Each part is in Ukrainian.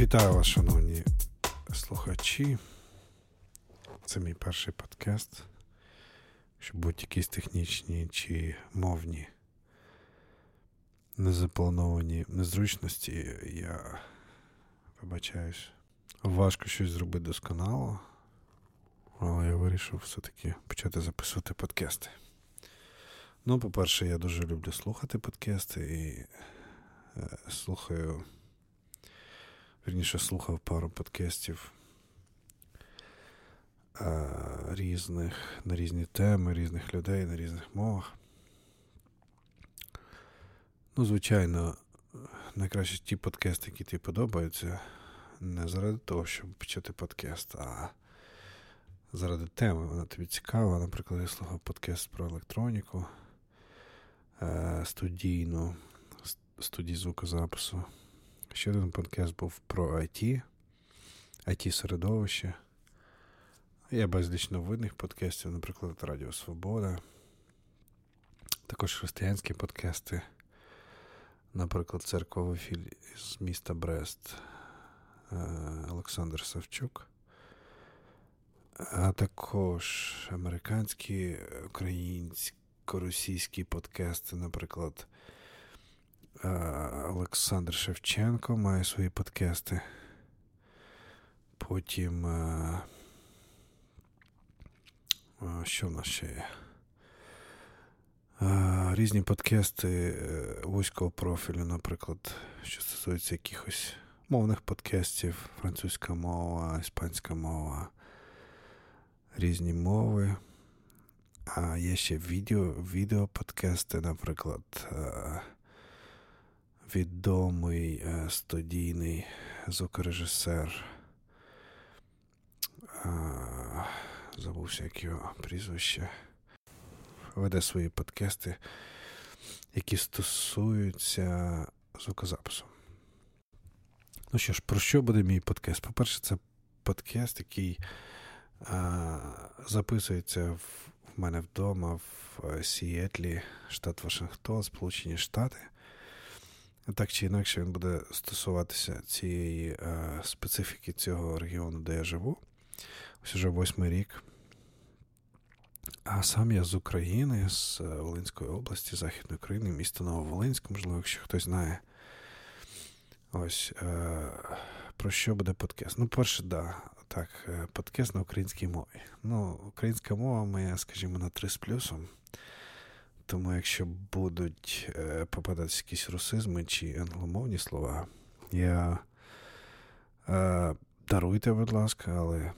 Вітаю вас, шановні слухачі. Це мій перший подкаст. Щоб будь якісь технічні чи мовні незаплановані незручності, я вибачаюсь. Важко щось зробити досконало, але я вирішив все-таки почати записувати подкасти. Ну, по-перше, я дуже люблю слухати подкасти і е, слухаю. Вірніше слухав пару подкастів різних на різні теми, різних людей на різних мовах. Ну, звичайно, найкраще ті подкасти, які тобі подобаються, не заради того, щоб почати подкаст, а заради теми. Вона тобі цікава. Наприклад, я слухав подкаст про електроніку е, студійну, студії звукозапису. Ще один подкаст був про IT, IT-середовище. Є безліч новинних подкастів, наприклад, Радіо Свобода. Також християнські подкасти. Наприклад, церква в з міста Брест е, Олександр Савчук. А також американські, українсько-російські подкасти, наприклад. Е, Олександр Шевченко має свої подкасти. Потім. Е, е, що в нас ще є? Різні подкасти вузького профілю, наприклад, що стосується якихось мовних подкастів, французька мова, іспанська мова, різні мови. А є ще відео, відео подкасти, наприклад відомий е, студійний звукорежисер. Забувся, як його прізвище. Веде свої подкасти, які стосуються звукозапису. Ну що ж, про що буде мій подкаст? По-перше, це подкаст, який а, записується в, в мене вдома в е, Сіетлі, штат Вашингтон, Сполучені Штати. Так чи інакше він буде стосуватися цієї е, специфіки цього регіону, де я живу. Ось уже восьмий рік. А сам я з України, з е, Волинської області, Західної України, місто Нововолинськ, можливо, якщо хтось знає. Ось е, про що буде подкаст? Ну, перше, да, так, е, подкаст на українській мові. Ну, українська мова моя, скажімо, на 3 з плюсом. Тому якщо будуть е, попадатися якісь русизми чи англомовні слова, я е, даруйте, будь ласка, але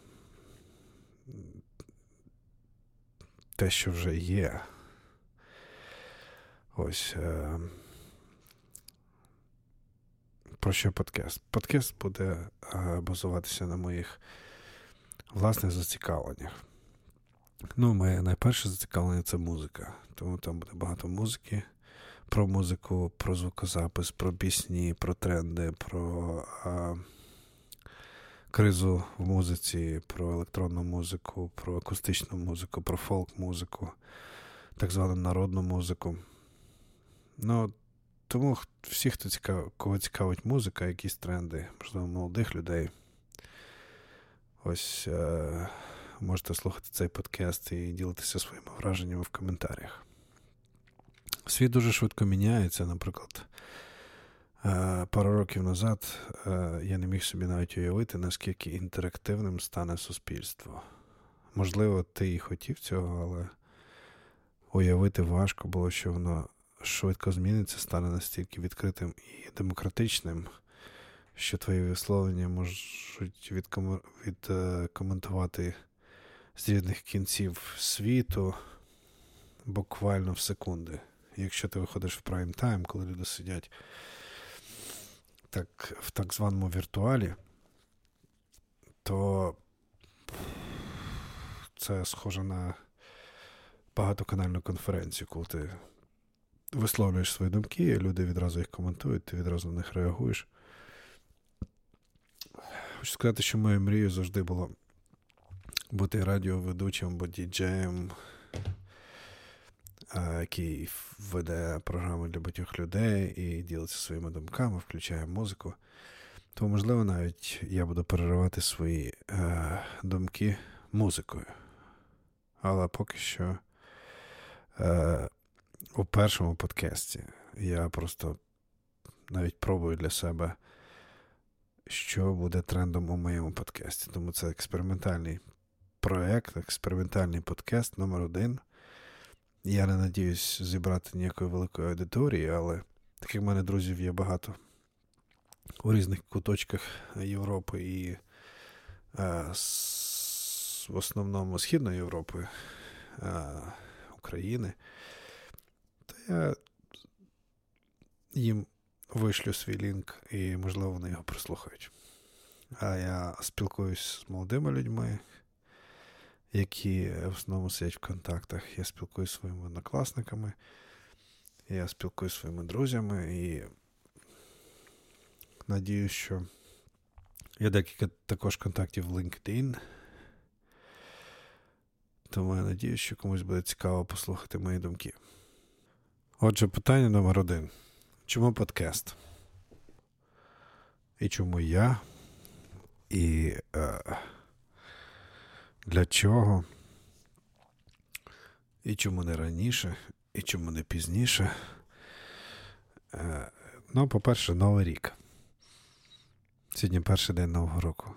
те, що вже є. Ось. Е, про що подкаст? Подкаст буде е, базуватися на моїх власних зацікавленнях. Ну, моє найперше зацікавлення це музика. Тому там буде багато музики. Про музику, про звукозапис, про пісні, про тренди, про а, кризу в музиці, про електронну музику, про акустичну музику, про фолк-музику, так звану народну музику. Ну, Тому всі, хто цікав, кого цікавить музика, якісь тренди, можливо, молодих людей. Ось. А, можете слухати цей подкаст і ділитися своїми враженнями в коментарях. Світ дуже швидко міняється. Наприклад, е, пару років назад е, я не міг собі навіть уявити, наскільки інтерактивним стане суспільство. Можливо, ти і хотів цього, але уявити важко було, що воно швидко зміниться, стане настільки відкритим і демократичним, що твої висловлення можуть відкоментувати з різних кінців світу буквально в секунди. Якщо ти виходиш в прайм тайм, коли люди сидять так, в так званому віртуалі, то це схоже на багатоканальну конференцію, коли ти висловлюєш свої думки, люди відразу їх коментують, ти відразу на них реагуєш. Хочу сказати, що моєю мрією завжди було бути радіоведучим або діджеєм, який веде програми для багатьох людей і ділиться своїми думками, включає музику. то, можливо, навіть я буду переривати свої е, думки музикою. Але поки що е, у першому подкасті я просто навіть пробую для себе, що буде трендом у моєму подкасті. Тому це експериментальний проєкт, експериментальний подкаст номер один. Я не надіюсь зібрати ніякої великої аудиторії, але таких в мене друзів є багато у різних куточках Європи і а, е, с, в основному Східної Європи, а, е, України, то я їм вишлю свій лінк і, можливо, вони його прослухають. А я спілкуюсь з молодими людьми, які в основному сидять в контактах. Я спілкуюся зі своїми однокласниками, я спілкуюся зі своїми друзями і надію, що є декілька також контактів в LinkedIn. Тому я надію, що комусь буде цікаво послухати мої думки. Отже, питання номер один. Чому подкаст? І чому я? І е, для чого? І чому не раніше, і чому не пізніше? Е, ну, по-перше, Новий рік. Сьогодні перший день Нового року.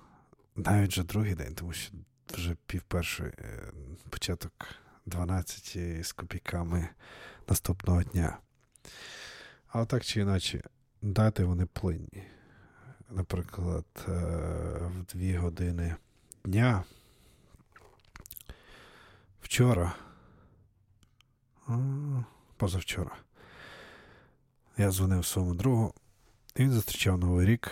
Навіть вже другий день, тому що вже пів е, початок 12 з копійками наступного дня. Але так чи інакше, дати вони плинні. Наприклад, е, в дві години дня. Вчора. Позавчора. Я дзвонив своєму другу, і він зустрічав Новий рік.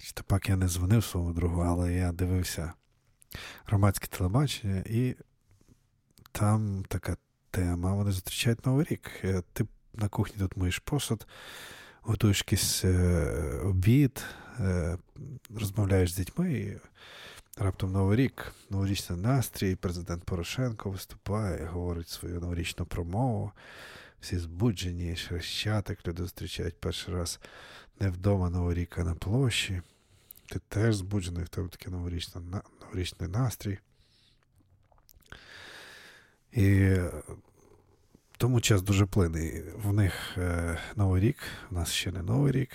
Чи то пак я не дзвонив своєму другу, але я дивився громадське телебачення, і там така тема. Вони зустрічають Новий рік. Е, ти на кухні тут миєш посуд, готуєш якийсь е, обід, е, розмовляєш з дітьми. і Раптом Новий рік, новорічний настрій, президент Порошенко виступає, говорить свою новорічну промову. Всі збуджені, хрещатик, люди зустрічають перший раз не вдома Новий рік, а на площі. Ти теж збуджений в тебе такий новорічний, новорічний настрій. І тому час дуже плиний. В них е, Новий рік, у нас ще не Новий рік.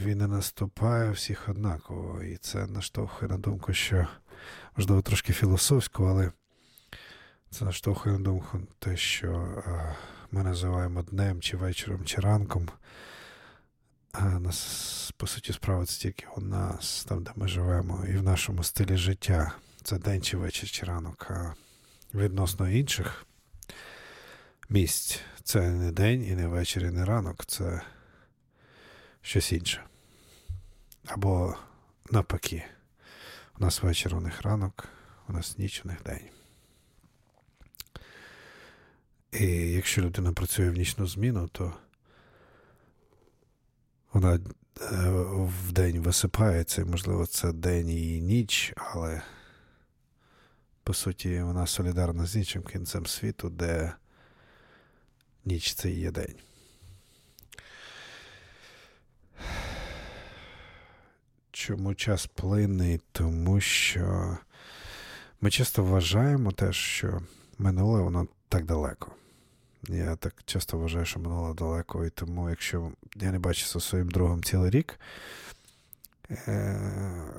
Він не наступає всіх однаково. І це наштовхує на думку, що, можливо, трошки філософську, але це наштовхує на думку те, що е, ми називаємо днем чи вечором, чи ранком. А нас, по суті, справи це тільки у нас, там, де ми живемо, і в нашому стилі життя це день чи вечір чи ранок. А відносно інших місць це не день, і не вечір, і не ранок, це щось інше. Або навпаки, у нас вечір, у них ранок, у нас ніч, у них день. І якщо людина працює в нічну зміну, то вона е, в день висипається, можливо, це день і ніч, але по суті, вона солідарна з іншим кінцем світу, де ніч це і є день. Чому час плинний? Тому що ми часто вважаємо те, що минуле воно так далеко. Я так часто вважаю, що минуле далеко, і тому, якщо я не бачу зі своїм другом цілий рік, е,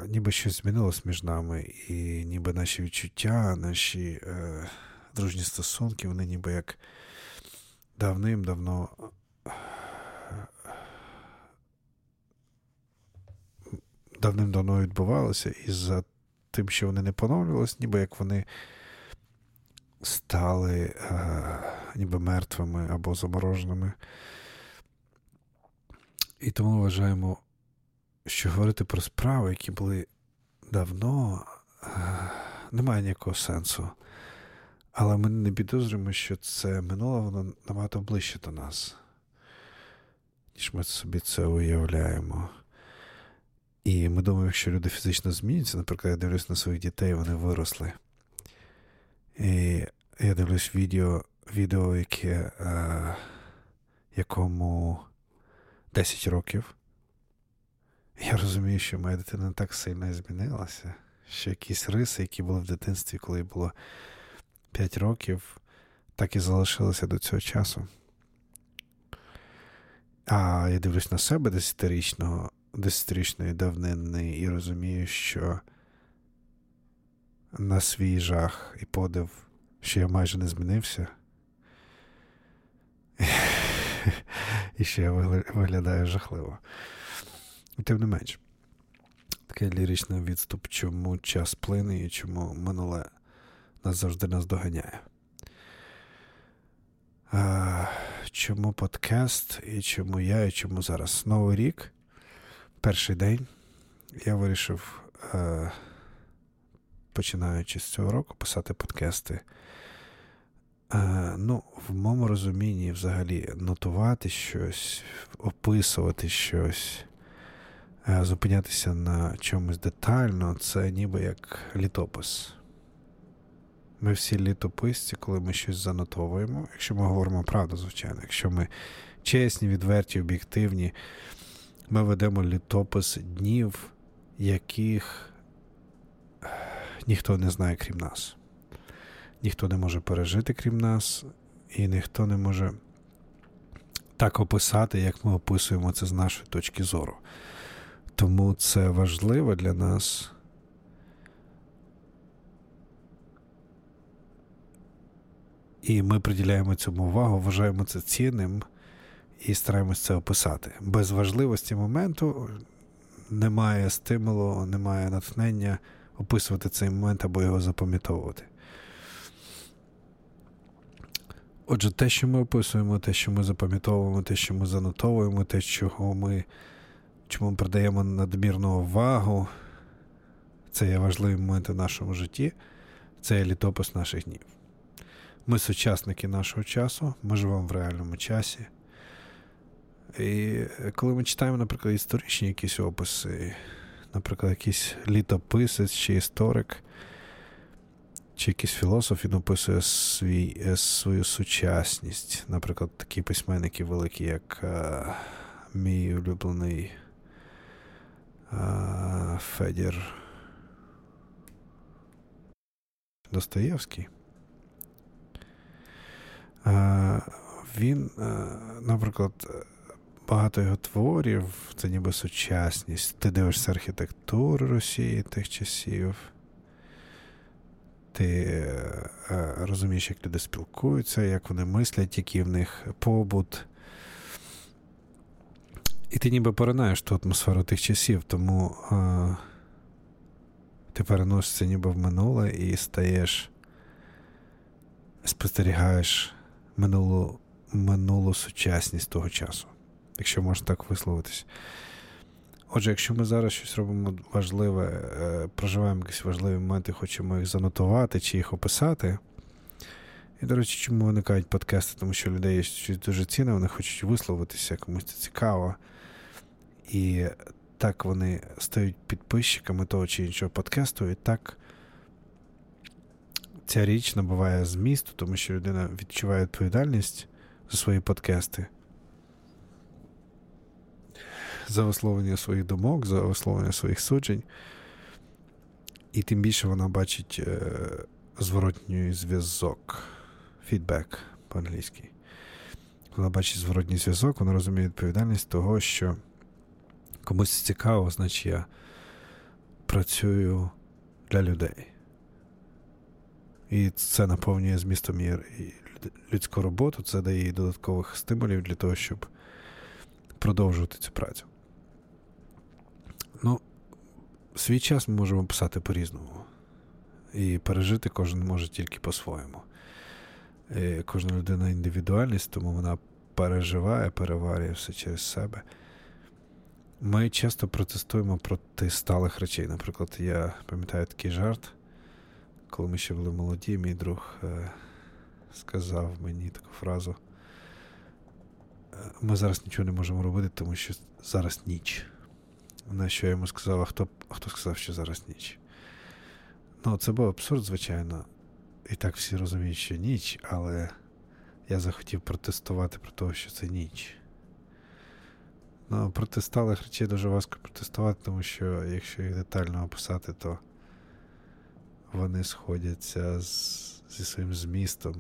ніби щось змінилось між нами, і ніби наші відчуття, наші е, дружні стосунки, вони ніби як давним-давно. Давним-давно відбувалося, і за тим, що вони не поновлювалися, ніби як вони стали е, ніби мертвими або замороженими. І тому вважаємо що говорити про справи, які були давно, е, немає ніякого сенсу. Але ми не підозрюємо, що це минуле, воно набагато ближче до нас, ніж ми собі це уявляємо. І ми думаємо, що люди фізично змінюються. Наприклад, я дивлюсь на своїх дітей, вони виросли. І я дивлюсь відео, відео яке. Е, якому 10 років. Я розумію, що моя дитина так сильно змінилася, що якісь риси, які були в дитинстві, коли було 5 років, так і залишилися до цього часу. А я дивлюсь на себе десятирічного, десятирічної давнини і розумію, що на свій жах і подив, що я майже не змінився. І що я виглядаю жахливо. Тим не менш, такий ліричний відступ, чому час плине і чому минуле нас завжди нас доганяє. Чому подкаст, і чому я, і чому зараз? Новий рік, перший день, я вирішив, а, починаючи з цього року, писати подкасти. А, ну, В моєму розумінні, взагалі, нотувати щось, описувати щось. Е, зупинятися на чомусь детально, це ніби як літопис. Ми всі літописці, коли ми щось занотовуємо, якщо ми говоримо правду, звичайно, якщо ми чесні, відверті, об'єктивні, ми ведемо літопис днів, яких ніхто не знає, крім нас. Ніхто не може пережити, крім нас, і ніхто не може так описати, як ми описуємо це з нашої точки зору. Тому це важливо для нас. І ми приділяємо цьому увагу, вважаємо це цінним і стараємось це описати. Без важливості моменту немає стимулу, немає натхнення описувати цей момент або його запам'ятовувати. Отже, те, що ми описуємо, те, що ми запам'ятовуємо, те, що ми занотовуємо, те, чого ми чому ми придаємо надмірну увагу, це є важливі моменти в нашому житті, це є літопис наших днів. Ми сучасники нашого часу, ми живемо в реальному часі. І коли ми читаємо, наприклад, історичні якісь описи, наприклад, якийсь літописець чи історик, чи якийсь філософ він описує свій, свою сучасність, наприклад, такі письменники великі, як а, мій улюблений Федір Достоєвський. Він, наприклад, багато його творів, це ніби сучасність. Ти дивишся архітектуру Росії тих часів. Ти розумієш, як люди спілкуються, як вони мислять, який в них побут. І ти ніби поринаєш ту атмосферу тих часів, тому а, ти переносишся ніби в минуле і стаєш, спостерігаєш минулу минулу сучасність того часу, якщо можна так висловитись. Отже, якщо ми зараз щось робимо важливе, е, проживаємо якісь важливі моменти, хочемо їх занотувати чи їх описати. І, до речі, чому виникають подкасти? Тому що людей є щось дуже цінне, вони хочуть висловитися, комусь це цікаво. І так вони стають підписчиками того чи іншого подкасту, і так ця річ набуває змісту, тому що людина відчуває відповідальність за свої подкасти, за висловлення своїх думок, за висловлення своїх суджень. І тим більше вона бачить е, зворотній зв'язок, фідбек по-англійськи. Вона бачить зворотній зв'язок, вона розуміє відповідальність того, що комусь цікаво, значить я працюю для людей. І це наповнює змістом людську роботу, це дає їй додаткових стимулів для того, щоб продовжувати цю працю. Ну, свій час ми можемо писати по-різному. І пережити кожен може тільки по-своєму. І Кожна людина індивідуальність, тому вона переживає, переварює все через себе. Ми часто протестуємо проти сталих речей. Наприклад, я пам'ятаю такий жарт, коли ми ще були молоді, мій друг е, сказав мені таку фразу: «Е, ми зараз нічого не можемо робити, тому що зараз ніч. На що я йому сказав, а хто хто сказав, що зараз ніч? Ну, це був абсурд, звичайно. І так всі розуміють, що ніч, але я захотів протестувати про те, що це ніч. Ну, проти речей дуже важко протестувати, тому що якщо їх детально описати, то вони сходяться з, зі своїм змістом.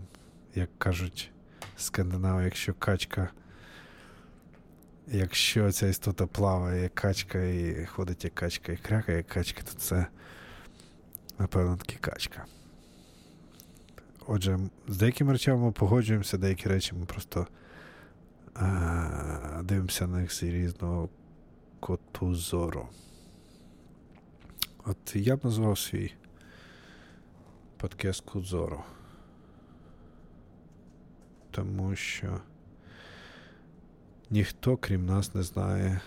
Як кажуть скандинави, якщо качка, якщо ця істота плаває, як качка, і ходить як качка, і крякає як качка, то це, напевно, таки качка. Отже, з деякими речами ми погоджуємося, деякі речі ми просто а, дивимося на них з різного коту зору. От я б назвав свій подкаст Кудзору. Тому що ніхто, крім нас, не знає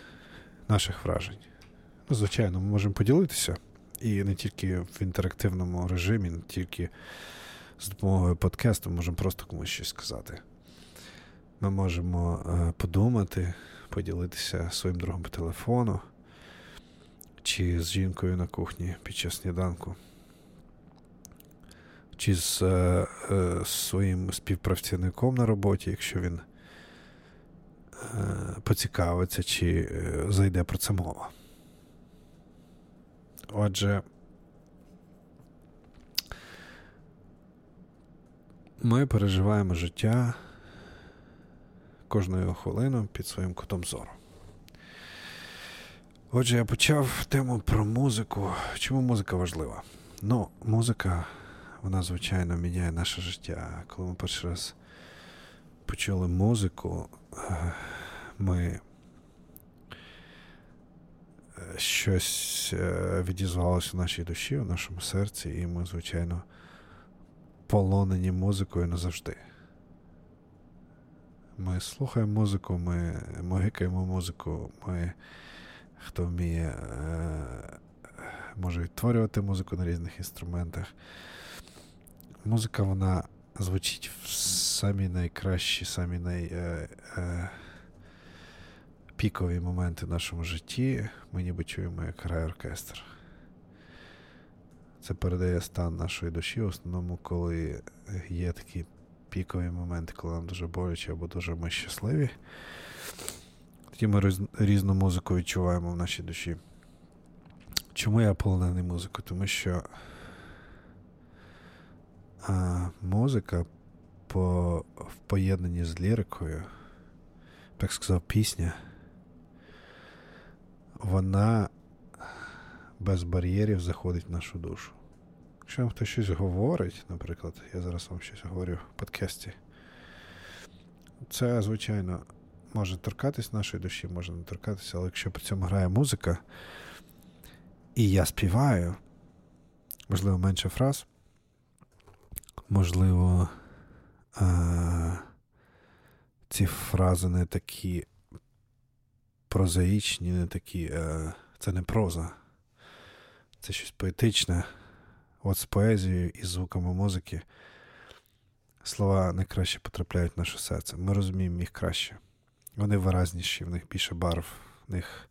наших вражень. Ну, звичайно, ми можемо поділитися. І не тільки в інтерактивному режимі, не тільки з допомогою подкасту можемо просто комусь щось сказати. Ми можемо е, подумати, поділитися своїм другом по телефону чи з жінкою на кухні під час сніданку, чи з е, е, своїм співпрацівником на роботі, якщо він поцікавиться, чи е, зайде про це мова. Отже. Ми переживаємо життя кожною хвилину під своїм кутом зору. Отже, я почав тему про музику. Чому музика важлива? Ну, музика, вона, звичайно, міняє наше життя. Коли ми перший раз почули музику, ми е, щось е, відізвалося в нашій душі, в нашому серці, і ми, звичайно, полонені музикою назавжди. Ми слухаємо музику, ми могикаємо музику, ми хто вміє, е, може відтворювати музику на різних інструментах. Музика, вона звучить в самі найкращі, самі найпікові е, моменти в нашому житті. Ми ніби чуємо, як грає оркестр. Це передає стан нашої душі, в основному, коли є такі пікові моменти, коли нам дуже боляче або дуже ми щасливі. Тоді ми різну музику відчуваємо в нашій душі. Чому я полонений музикою? Тому що а, музика по, в поєднанні з лірикою, так сказав, пісня, вона без бар'єрів заходить в нашу душу. Якщо вам хтось щось говорить, наприклад, я зараз вам щось говорю в подкасті, це, звичайно, може торкатись нашої душі, може не торкатися, але якщо при цьому грає музика, і я співаю, можливо, менше фраз, можливо, а, ці фрази не такі прозаїчні, не такі. А, це не проза, це щось поетичне. От з поезією і звуками музики слова найкраще потрапляють в наше серце. Ми розуміємо їх краще. Вони виразніші, в них більше барв, в них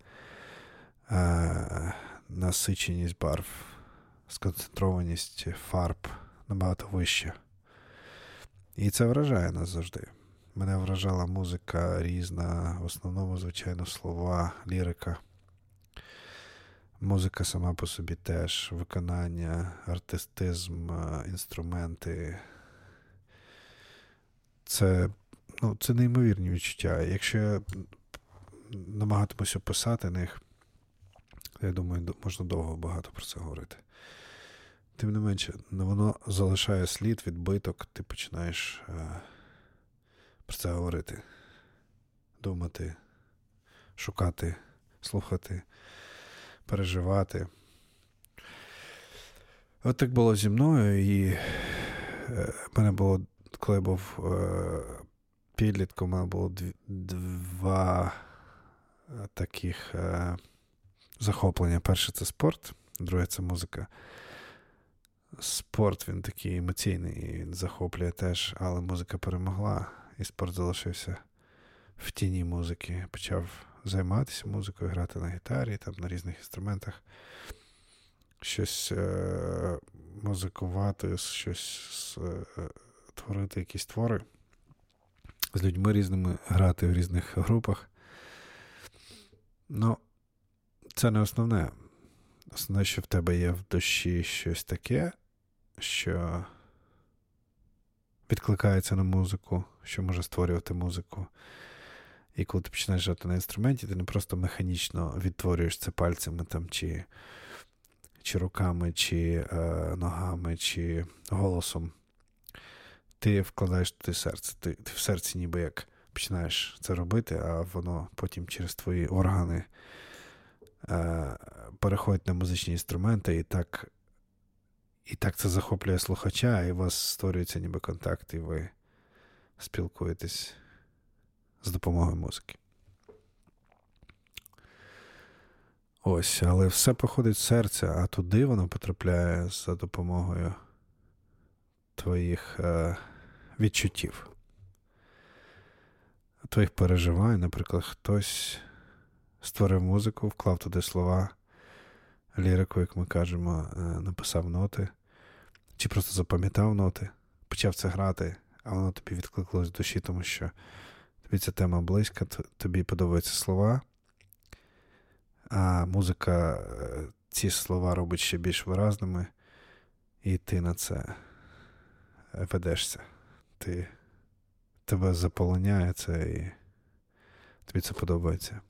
е- насиченість барв, сконцентрованість фарб набагато вища. І це вражає нас завжди. Мене вражала музика різна, в основному, звичайно, слова, лірика. Музика сама по собі теж, виконання, артистизм, е, інструменти. Це ну, це неймовірні відчуття. Якщо я намагатимуся описати них, я думаю, можна довго багато про це говорити. Тим не менше, воно залишає слід, відбиток, ти починаєш е, про це говорити, думати, шукати, слухати переживати. От так було зі мною, і е, мене було, коли я був е, підлітком, у мене було два таких захоплення. Перше це спорт, друге це музика. Спорт він такий емоційний, він захоплює теж, але музика перемогла, і спорт залишився в тіні музики. Почав займатися музикою, грати на гітарі, там на різних інструментах, щось е- музикувати, щось е- творити якісь твори. з людьми різними грати в різних групах. Ну, це не основне. Основне, що в тебе є в душі щось таке, що відкликається на музику, що може створювати музику. І коли ти починаєш грати на інструменті, ти не просто механічно відтворюєш це пальцями там, чи чи руками, чи е, ногами, чи голосом. Ти вкладаєш туди серце. Ти, ти в серці ніби як починаєш це робити, а воно потім через твої органи е, переходить на музичні інструменти, і так і так це захоплює слухача, і у вас створюється ніби контакт, і ви спілкуєтесь з допомогою музики. Ось, але все походить з серця, а туди воно потрапляє за допомогою твоїх е, відчуттів, твоїх переживань. Наприклад, хтось створив музику, вклав туди слова, лірику, як ми кажемо, е, написав ноти, чи просто запам'ятав ноти, почав це грати, а воно тобі відкликалось в душі, тому що тобі ця тема близька, тобі подобаються слова, а музика е, ці слова робить ще більш виразними, і ти на це ведешся. Ти, Тебе заполоняє це і тобі це подобається.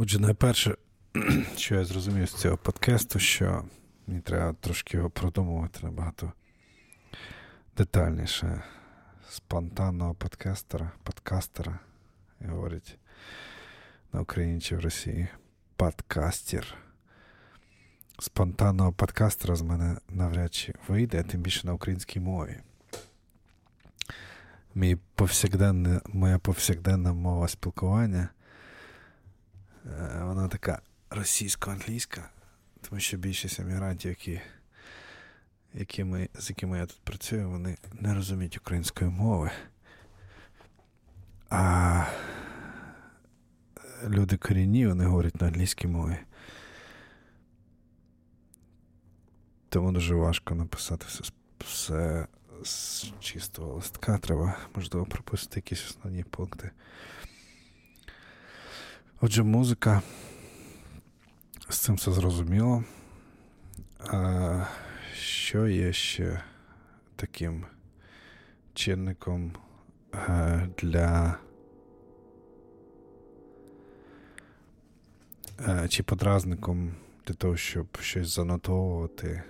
Отже, найперше, що я зрозумів з цього подкасту, що мені треба трошки його продумувати набагато детальніше. Спонтанного подкастера, подкастера, говорять на Україні чи в Росії. Подкастер. Спонтанного подкастера з мене навряд чи вийде, тим більше на українській мові. Мій повсякденне, Моя повсякденна мова спілкування вона така російсько-англійська, тому що більшість емігрантів, які, які ми, з якими я тут працюю, вони не розуміють української мови. А люди корінні, вони говорять на англійській мові. Тому дуже важко написати все, все з чистого листка. Треба, можливо, пропустити якісь основні пункти. Отже, музика. З цим все зрозуміло. А Що є ще таким чинником е, для е, чи подразником для того, щоб щось занотовувати,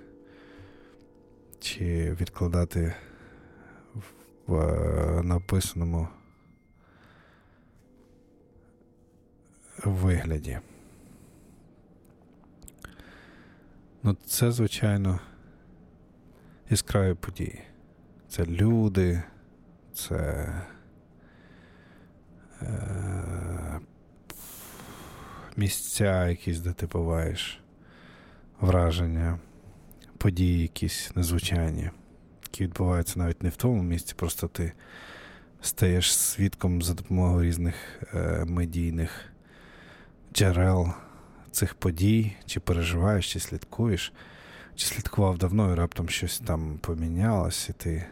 чи відкладати в е, написаному вигляді. Ну, це, звичайно, яскраві події. Це люди, це е, місця якісь, де ти буваєш, враження, події якісь незвичайні, які відбуваються навіть не в тому місці, просто ти стаєш свідком за допомогою різних е, медійних джерел цих подій, чи переживаєш, чи слідкуєш, чи слідкував давно і раптом щось там помінялось, і ти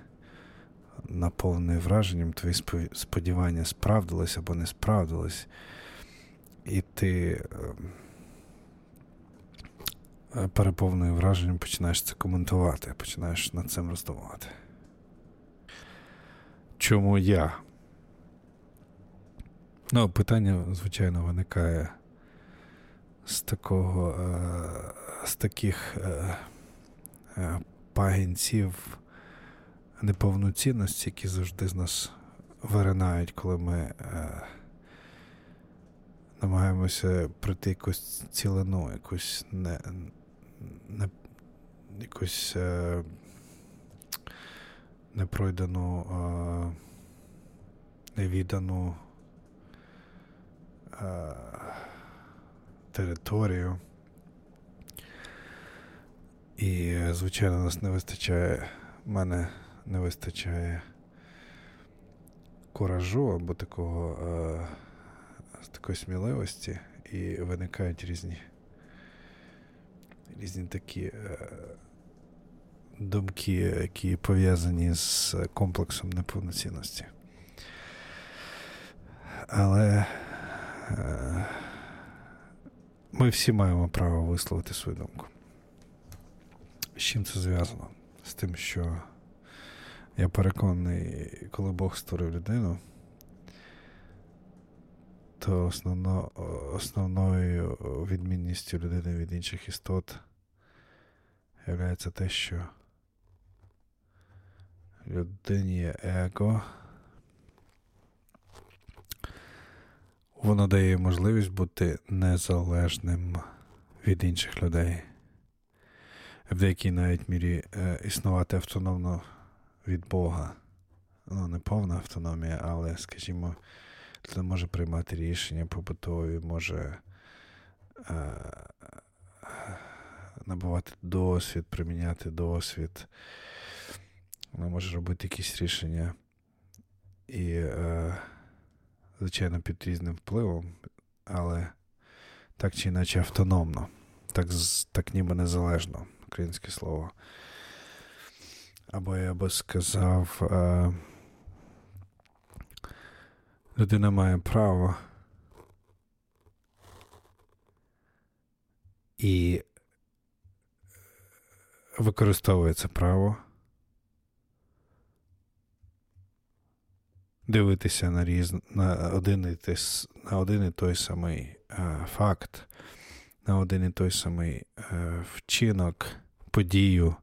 наповнений враженням, твої сподівання справдились або не справдились, і ти е, переповнений враженням починаєш це коментувати, починаєш над цим роздумувати. Чому я? Ну, питання, звичайно, виникає з такого, е, з таких е, е, пагінців неповноцінності, які завжди з нас виринають, коли ми намагаємося пройти якусь цілину, якусь не, не якусь непройдану, невідану територію. І, звичайно, нас не вистачає, мене не вистачає куражу або такого, е, такої сміливості, і виникають різні різні такі е, думки, які пов'язані з комплексом неповноцінності. Але е, ми всі маємо право висловити свою думку. З чим це зв'язано? З тим, що я переконаний, коли Бог створив людину, то основно, основною відмінністю людини від інших істот є те, що людині є его. Воно дає можливість бути незалежним від інших людей, в деякій навіть мірі е, існувати автономно від Бога. Ну, не повна автономія, але, скажімо, людина може приймати рішення побутові, може е, набувати досвід, приміняти досвід. Вона може робити якісь рішення і, е, звичайно, під різним впливом, але так чи іначе автономно, так так ніби незалежно, українське слово. Або я би сказав, е, людина має право і використовує це право дивитися на різ... на, один і той, на один і той самий е, факт, на один і той самий е, вчинок, подію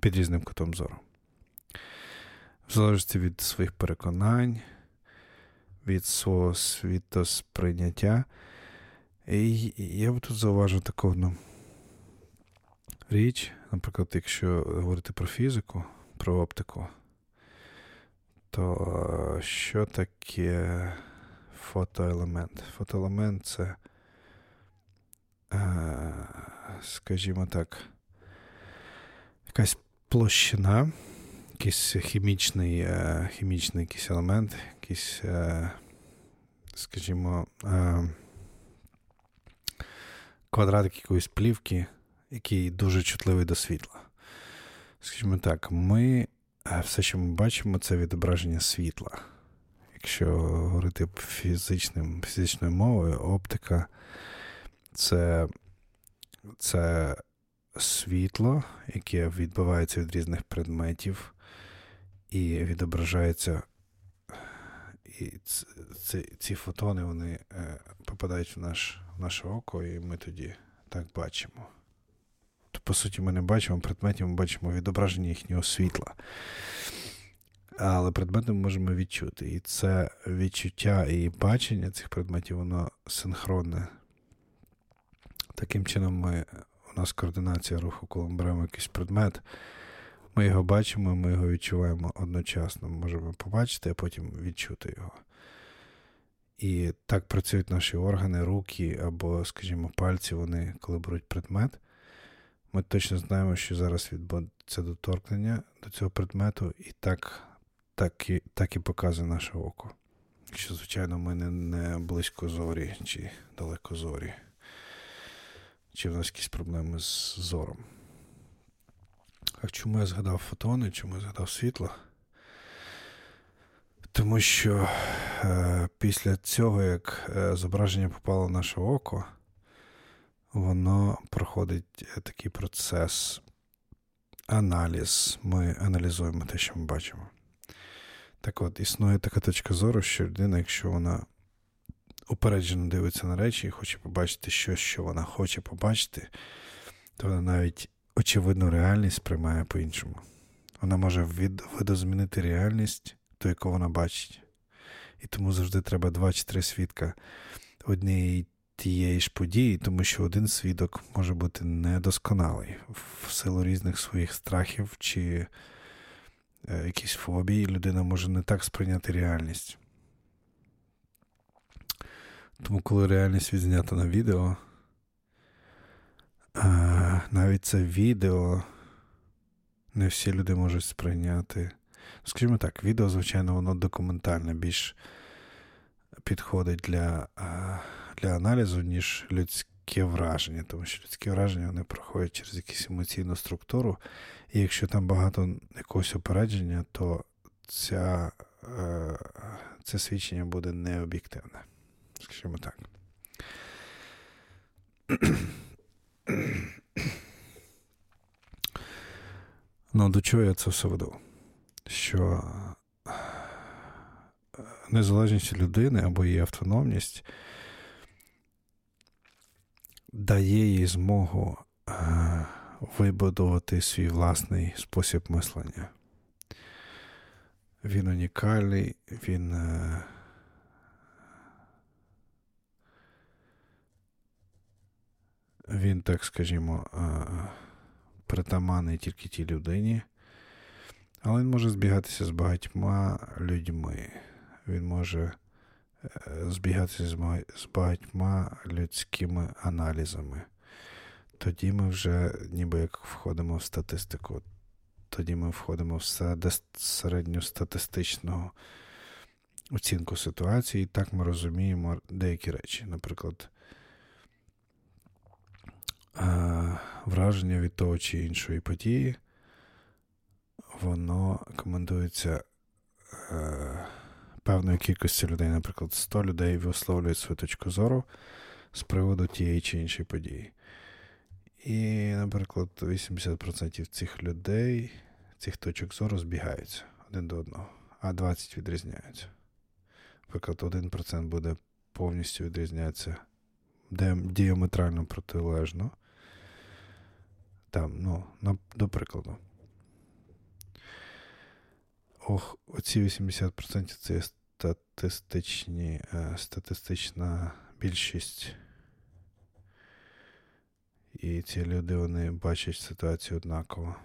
під різним кутом зору. В залежності від своїх переконань, від свого світосприйняття. І я б тут зауважив таку одну річ, наприклад, якщо говорити про фізику, про оптику, то що таке фотоелемент? Фотоелемент це, е, скажімо так, якась площина, якийсь хімічний е, хімічний якийсь елемент, якийсь, е, скажімо, квадратик якоїсь плівки, який дуже чутливий до світла. Скажімо так, ми все, що ми бачимо, це відображення світла. Якщо говорити фізичним, фізичною мовою, оптика це, це світло, яке відбувається від різних предметів і відображається. І ці, ці фотони вони е, попадають в, наш, в наше око, і ми тоді так бачимо по суті, ми не бачимо предметів, ми бачимо відображення їхнього світла. Але предмети ми можемо відчути. І це відчуття і бачення цих предметів, воно синхронне. Таким чином, ми, у нас координація руху, коли ми беремо якийсь предмет, ми його бачимо, ми його відчуваємо одночасно. Ми можемо побачити, а потім відчути його. І так працюють наші органи, руки або, скажімо, пальці, вони, коли беруть предмет, ми точно знаємо, що зараз відбудеться доторкнення до цього предмету, і так так, і, так і показує наше око. Якщо, звичайно, ми не, не близько зорі чи далеко зорі, чи в нас якісь проблеми з зором. А чому я згадав фотони, чому я згадав світло? Тому що е, після цього, як е, зображення попало в наше око, воно проходить е, такий процес, аналіз. Ми аналізуємо те, що ми бачимо. Так от, існує така точка зору, що людина, якщо вона упереджено дивиться на речі і хоче побачити щось, що вона хоче побачити, то вона навіть очевидну реальність сприймає по-іншому. Вона може видозмінити реальність, ту, яку вона бачить. І тому завжди треба два чи три свідка однієї тієї ж події, тому що один свідок може бути недосконалий в силу різних своїх страхів чи е, якісь фобії, людина може не так сприйняти реальність. Тому, коли реальність відзнята на відео, е, навіть це відео не всі люди можуть сприйняти. Скажімо так, відео, звичайно, воно документальне, більш підходить для. Для аналізу, ніж людськ... людське враження, тому що людські враження вони проходять через якусь емоційну структуру, і якщо там багато якогось опередження, то ця, е, це свідчення буде необ'єктивне. Скажімо так. Ну, до чого я це все веду? Що е, незалежність людини або її автономність дає їй змогу е, вибудувати свій власний спосіб мислення. Він унікальний, він. Е, він, так скажімо, притаманний тільки тій людині, але він може збігатися з багатьма людьми. Він може е, збігатися з багатьма людськими аналізами. Тоді ми вже ніби як входимо в статистику. Тоді ми входимо в середньостатистичну оцінку ситуації, і так ми розуміємо деякі речі. Наприклад, враження від того чи іншої події, воно коментується певною кількістю людей. Наприклад, 100 людей висловлюють свою точку зору з приводу тієї чи іншої події. І, наприклад, 80% цих людей, цих точок зору збігаються один до одного, а 20 відрізняються. Наприклад, 1% буде повністю відрізнятися діаметрально протилежно, там, ну, на, до прикладу. Ох, оці 80% це статистичні, е, статистична більшість. І ці люди вони бачать ситуацію однаково.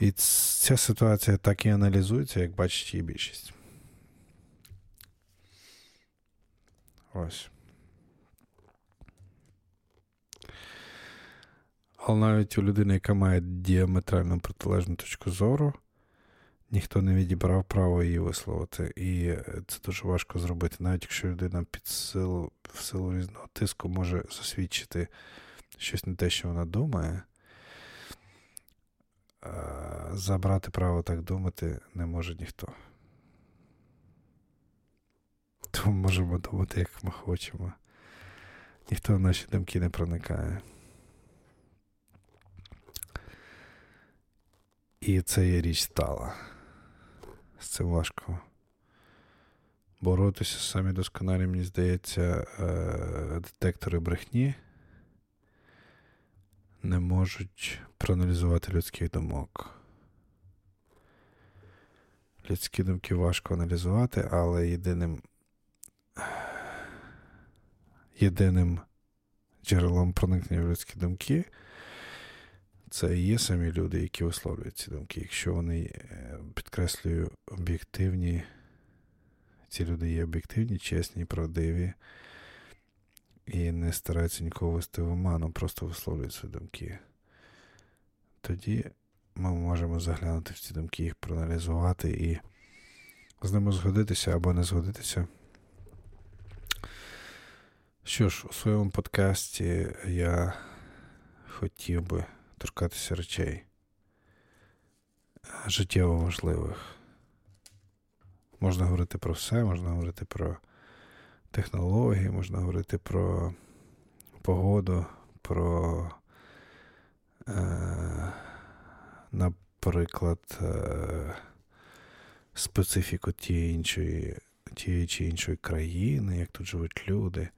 І ця ситуація так і аналізується, як бачить її більшість. Ось. Але навіть у людини, яка має діаметрально протилежну точку зору, ніхто не відібрав право її висловити. І це дуже важко зробити. Навіть якщо людина під силу, в силу різного тиску може засвідчити щось не те, що вона думає, забрати право так думати не може ніхто. Тому можемо думати, як ми хочемо. Ніхто в наші думки не проникає. І це є річ стала. З цим важко боротися самі досконалі, мені здається, е, детектори брехні не можуть проаналізувати людських думок. Людські думки важко аналізувати, але єдиним єдиним джерелом проникнення в людські думки це і є самі люди, які висловлюють ці думки. Якщо вони, е, підкреслюю, об'єктивні, ці люди є об'єктивні, чесні, правдиві і не стараються нікого вести в оману, просто висловлюють свої думки. Тоді ми можемо заглянути в ці думки, їх проаналізувати і з ними згодитися або не згодитися. Що ж, у своєму подкасті я хотів би торкатися речей життєво важливих. Можна говорити про все, можна говорити про технології, можна говорити про погоду, про, е, наприклад, е, специфіку тієї іншої, тієї чи іншої країни, як тут живуть люди.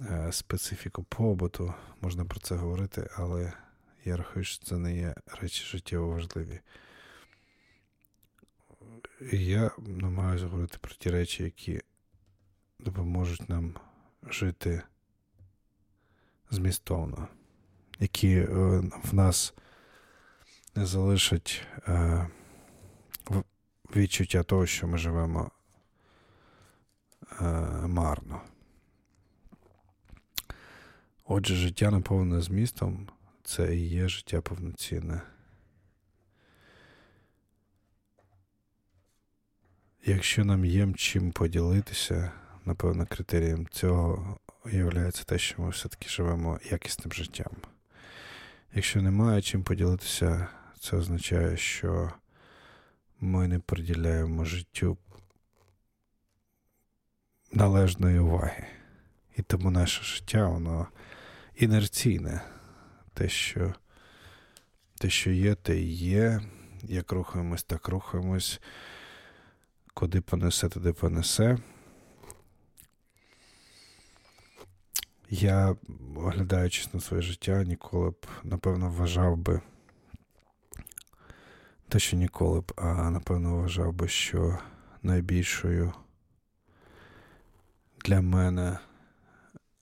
Е, специфіку побуту, можна про це говорити, але я рахую, що це не є речі життєво важливі. Я намагаюся говорити про ті речі, які допоможуть нам жити змістовно, які е, в нас не залишать е, відчуття того, що ми живемо марно. Отже, життя наповнене змістом це і є життя повноцінне. Якщо нам є чим поділитися, напевно, критерієм цього є те, що ми все-таки живемо якісним життям. Якщо немає чим поділитися, це означає, що ми не приділяємо життю належної уваги. І тому наше життя, воно інерційне. Те, що те, що є, те і є. Як рухаємось, так рухаємось. Куди понесе, туди понесе. Я, оглядаючись на своє життя, ніколи б, напевно, вважав би те, що ніколи б, а напевно, вважав би, що найбільшою для мене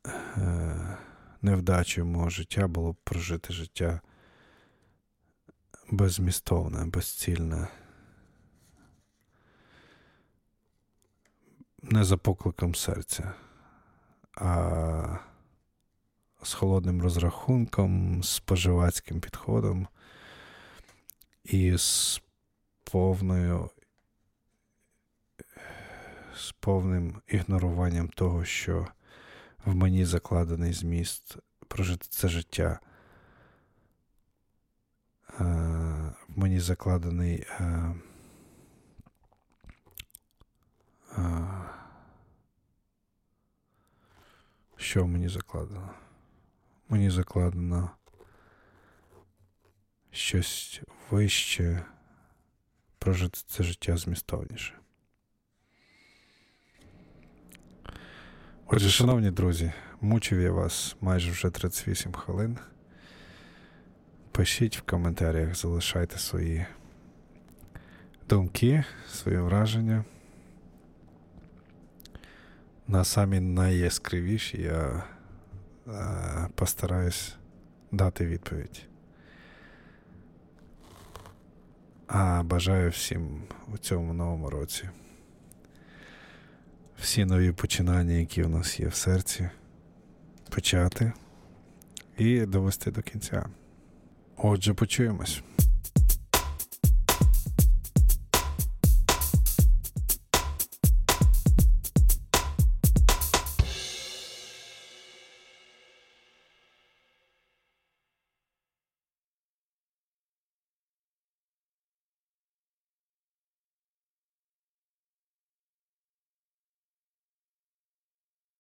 е, невдачею мого життя було б прожити життя безмістовне, безцільне. Не за покликом серця, а з холодним розрахунком, з споживацьким підходом і з повною з повним ігноруванням того, що в мені закладений зміст прожити це життя. Е, в мені закладений е, е, що в мені закладено? Мені закладено щось вище, прожити це життя змістовніше. Отже, шановні друзі, мучив я вас майже вже 38 хвилин. Пишіть в коментарях, залишайте свої думки, свої враження. На самі найяскравіші я е, постараюсь дати відповідь. А бажаю всім у цьому новому році. Всі нові починання, які у нас є в серці, почати і довести до кінця. Отже, почуємось.